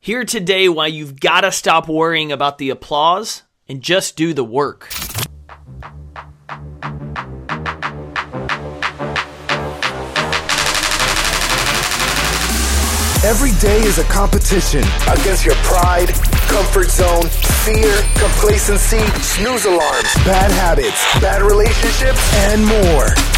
Here today why you've got to stop worrying about the applause and just do the work. Every day is a competition against your pride, comfort zone, fear, complacency, snooze alarms, bad habits, bad relationships, and more.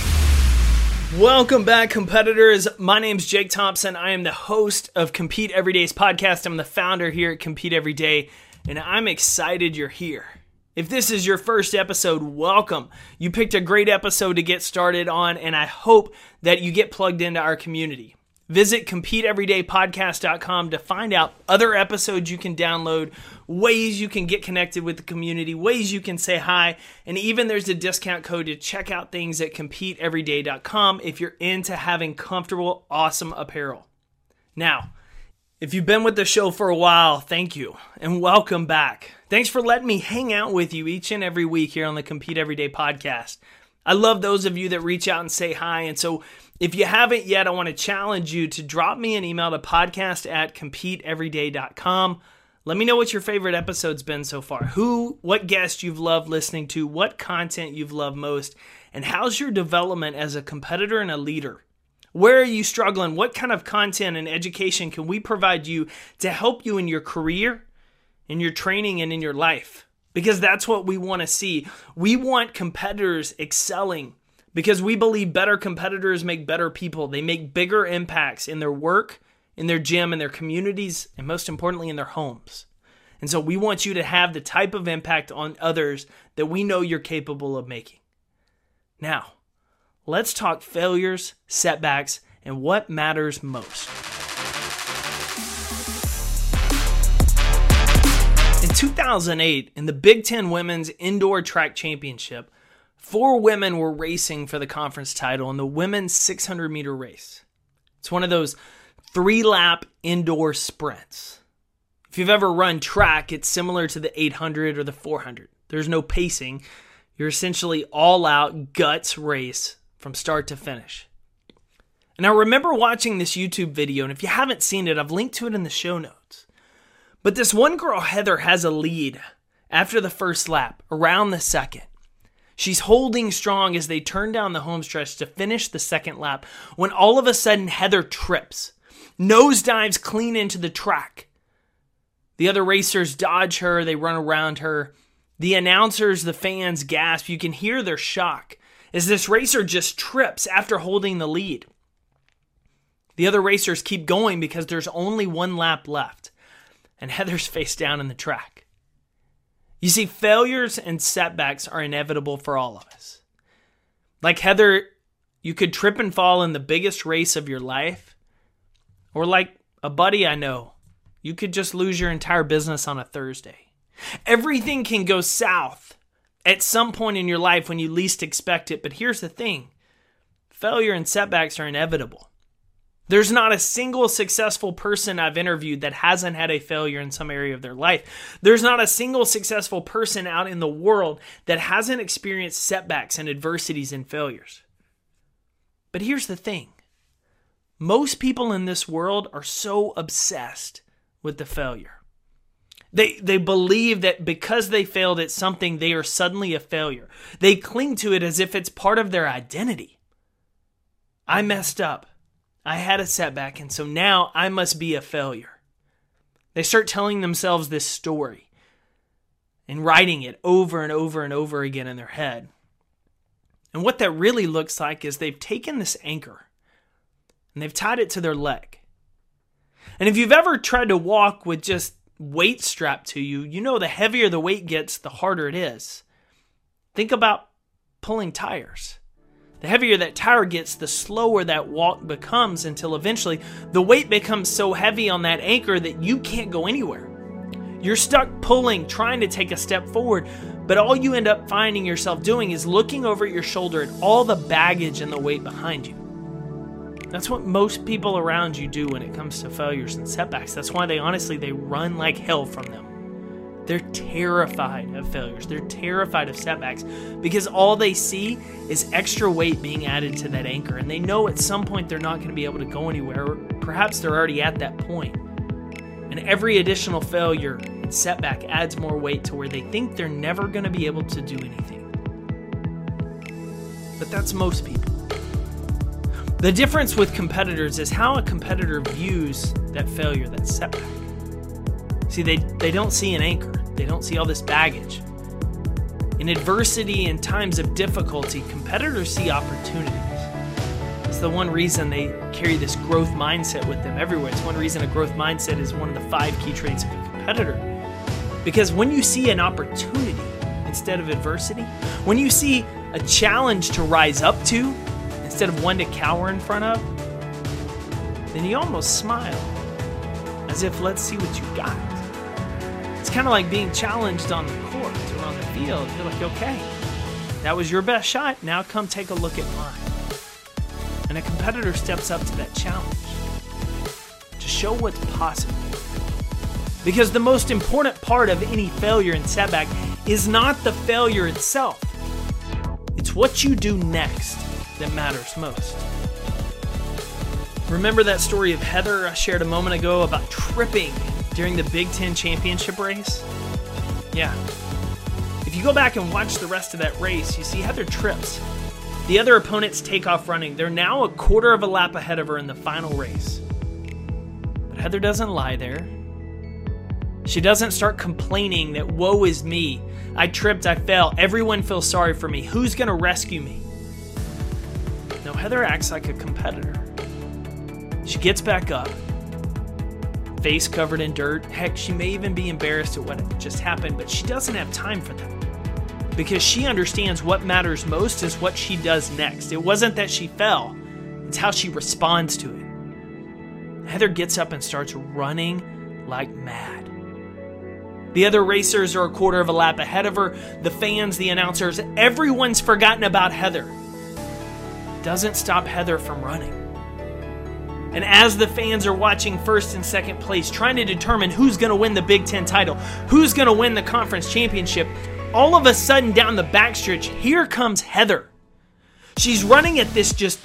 Welcome back, competitors. My name's Jake Thompson. I am the host of Compete Every Day's podcast. I'm the founder here at Compete Every Day, and I'm excited you're here. If this is your first episode, welcome. You picked a great episode to get started on, and I hope that you get plugged into our community. Visit CompeteEverydayPodcast.com to find out other episodes you can download, ways you can get connected with the community, ways you can say hi, and even there's a discount code to check out things at CompeteEveryday.com if you're into having comfortable, awesome apparel. Now, if you've been with the show for a while, thank you and welcome back. Thanks for letting me hang out with you each and every week here on the Compete Everyday podcast. I love those of you that reach out and say hi. And so if you haven't yet, I want to challenge you to drop me an email to podcast at competeeveryday.com. Let me know what your favorite episode's been so far. Who, what guest you've loved listening to, what content you've loved most, and how's your development as a competitor and a leader? Where are you struggling? What kind of content and education can we provide you to help you in your career, in your training, and in your life? Because that's what we want to see. We want competitors excelling because we believe better competitors make better people. They make bigger impacts in their work, in their gym, in their communities, and most importantly, in their homes. And so we want you to have the type of impact on others that we know you're capable of making. Now, let's talk failures, setbacks, and what matters most. 2008, in the Big Ten Women's Indoor Track Championship, Four women were racing for the conference title in the women's 600 meter race. It's one of those three lap indoor sprints. If you've ever run track, it's similar to the 800 or the 400. There's no pacing. You're essentially all out guts race from start to finish. And I remember watching this YouTube video, and if you haven't seen it, I've linked to it in the show notes. But this one girl, Heather, has a lead after the first lap, around the second. She's holding strong as they turn down the home stretch to finish the second lap when all of a sudden Heather trips, nosedives clean into the track. The other racers dodge her, they run around her. The announcers, the fans gasp. You can hear their shock as this racer just trips after holding the lead. The other racers keep going because there's only one lap left, and Heather's face down in the track. You see, failures and setbacks are inevitable for all of us. Like Heather, you could trip and fall in the biggest race of your life. Or like a buddy I know, you could just lose your entire business on a Thursday. Everything can go south at some point in your life when you least expect it. But here's the thing failure and setbacks are inevitable. There's not a single successful person I've interviewed that hasn't had a failure in some area of their life. There's not a single successful person out in the world that hasn't experienced setbacks and adversities and failures. But here's the thing most people in this world are so obsessed with the failure. They, they believe that because they failed at something, they are suddenly a failure. They cling to it as if it's part of their identity. I messed up. I had a setback, and so now I must be a failure. They start telling themselves this story and writing it over and over and over again in their head. And what that really looks like is they've taken this anchor and they've tied it to their leg. And if you've ever tried to walk with just weight strapped to you, you know the heavier the weight gets, the harder it is. Think about pulling tires. The heavier that tire gets, the slower that walk becomes until eventually the weight becomes so heavy on that anchor that you can't go anywhere. You're stuck pulling, trying to take a step forward, but all you end up finding yourself doing is looking over your shoulder at all the baggage and the weight behind you. That's what most people around you do when it comes to failures and setbacks. That's why they honestly they run like hell from them. They're terrified of failures. They're terrified of setbacks because all they see is extra weight being added to that anchor and they know at some point they're not going to be able to go anywhere. Perhaps they're already at that point. And every additional failure and setback adds more weight to where they think they're never going to be able to do anything. But that's most people. The difference with competitors is how a competitor views that failure, that setback. See, they, they don't see an anchor, they don't see all this baggage. In adversity and times of difficulty, competitors see opportunities. It's the one reason they carry this growth mindset with them everywhere. It's one reason a growth mindset is one of the five key traits of a competitor. Because when you see an opportunity instead of adversity, when you see a challenge to rise up to instead of one to cower in front of, then you almost smile as if, let's see what you got. Kind of like being challenged on the court or on the field. You're like, okay, that was your best shot. Now come take a look at mine. And a competitor steps up to that challenge to show what's possible. Because the most important part of any failure and setback is not the failure itself, it's what you do next that matters most. Remember that story of Heather I shared a moment ago about tripping during the Big Ten championship race? Yeah. If you go back and watch the rest of that race, you see Heather trips the other opponents take off running. They're now a quarter of a lap ahead of her in the final race. But Heather doesn't lie there. She doesn't start complaining that woe is me. I tripped, I fell. Everyone feels sorry for me. Who's going to rescue me? No, Heather acts like a competitor. She gets back up, face covered in dirt. Heck, she may even be embarrassed at what just happened, but she doesn't have time for that because she understands what matters most is what she does next. It wasn't that she fell, it's how she responds to it. Heather gets up and starts running like mad. The other racers are a quarter of a lap ahead of her. The fans, the announcers, everyone's forgotten about Heather. Doesn't stop Heather from running. And as the fans are watching first and second place, trying to determine who's going to win the Big Ten title, who's going to win the conference championship, all of a sudden down the backstretch, here comes Heather. She's running at this just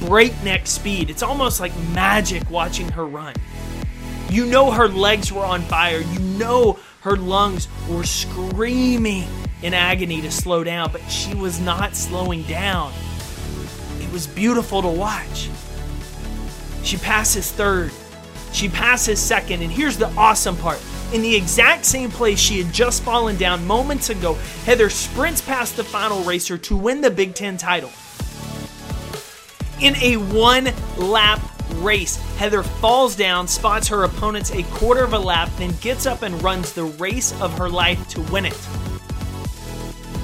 breakneck speed. It's almost like magic watching her run. You know her legs were on fire. You know her lungs were screaming in agony to slow down, but she was not slowing down. It was beautiful to watch. She passes third. She passes second. And here's the awesome part in the exact same place she had just fallen down moments ago, Heather sprints past the final racer to win the Big Ten title. In a one lap race, Heather falls down, spots her opponents a quarter of a lap, then gets up and runs the race of her life to win it.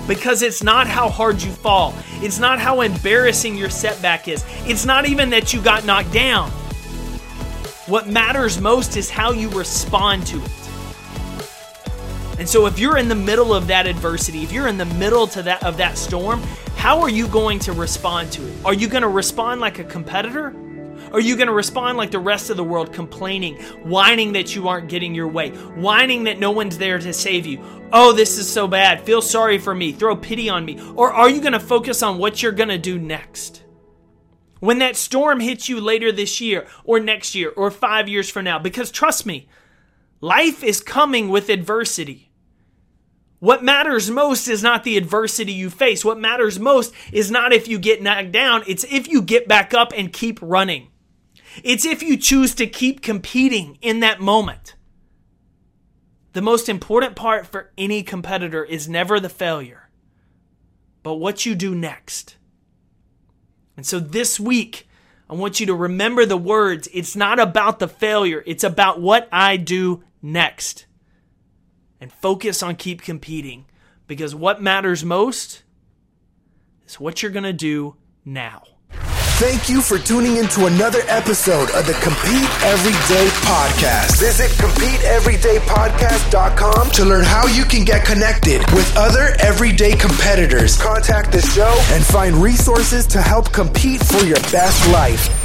Because it's not how hard you fall, it's not how embarrassing your setback is, it's not even that you got knocked down. What matters most is how you respond to it. And so if you're in the middle of that adversity, if you're in the middle to that of that storm, how are you going to respond to it? Are you going to respond like a competitor? Are you going to respond like the rest of the world, complaining, whining that you aren't getting your way, whining that no one's there to save you? Oh, this is so bad. Feel sorry for me. Throw pity on me. Or are you going to focus on what you're going to do next? When that storm hits you later this year, or next year, or five years from now, because trust me, life is coming with adversity. What matters most is not the adversity you face. What matters most is not if you get knocked down, it's if you get back up and keep running. It's if you choose to keep competing in that moment. The most important part for any competitor is never the failure, but what you do next. And so this week, I want you to remember the words it's not about the failure, it's about what I do next and focus on keep competing because what matters most is what you're going to do now. Thank you for tuning into another episode of the Compete Everyday Podcast. Visit CompeteEverydayPodcast.com to learn how you can get connected with other everyday competitors, contact the show, and find resources to help compete for your best life.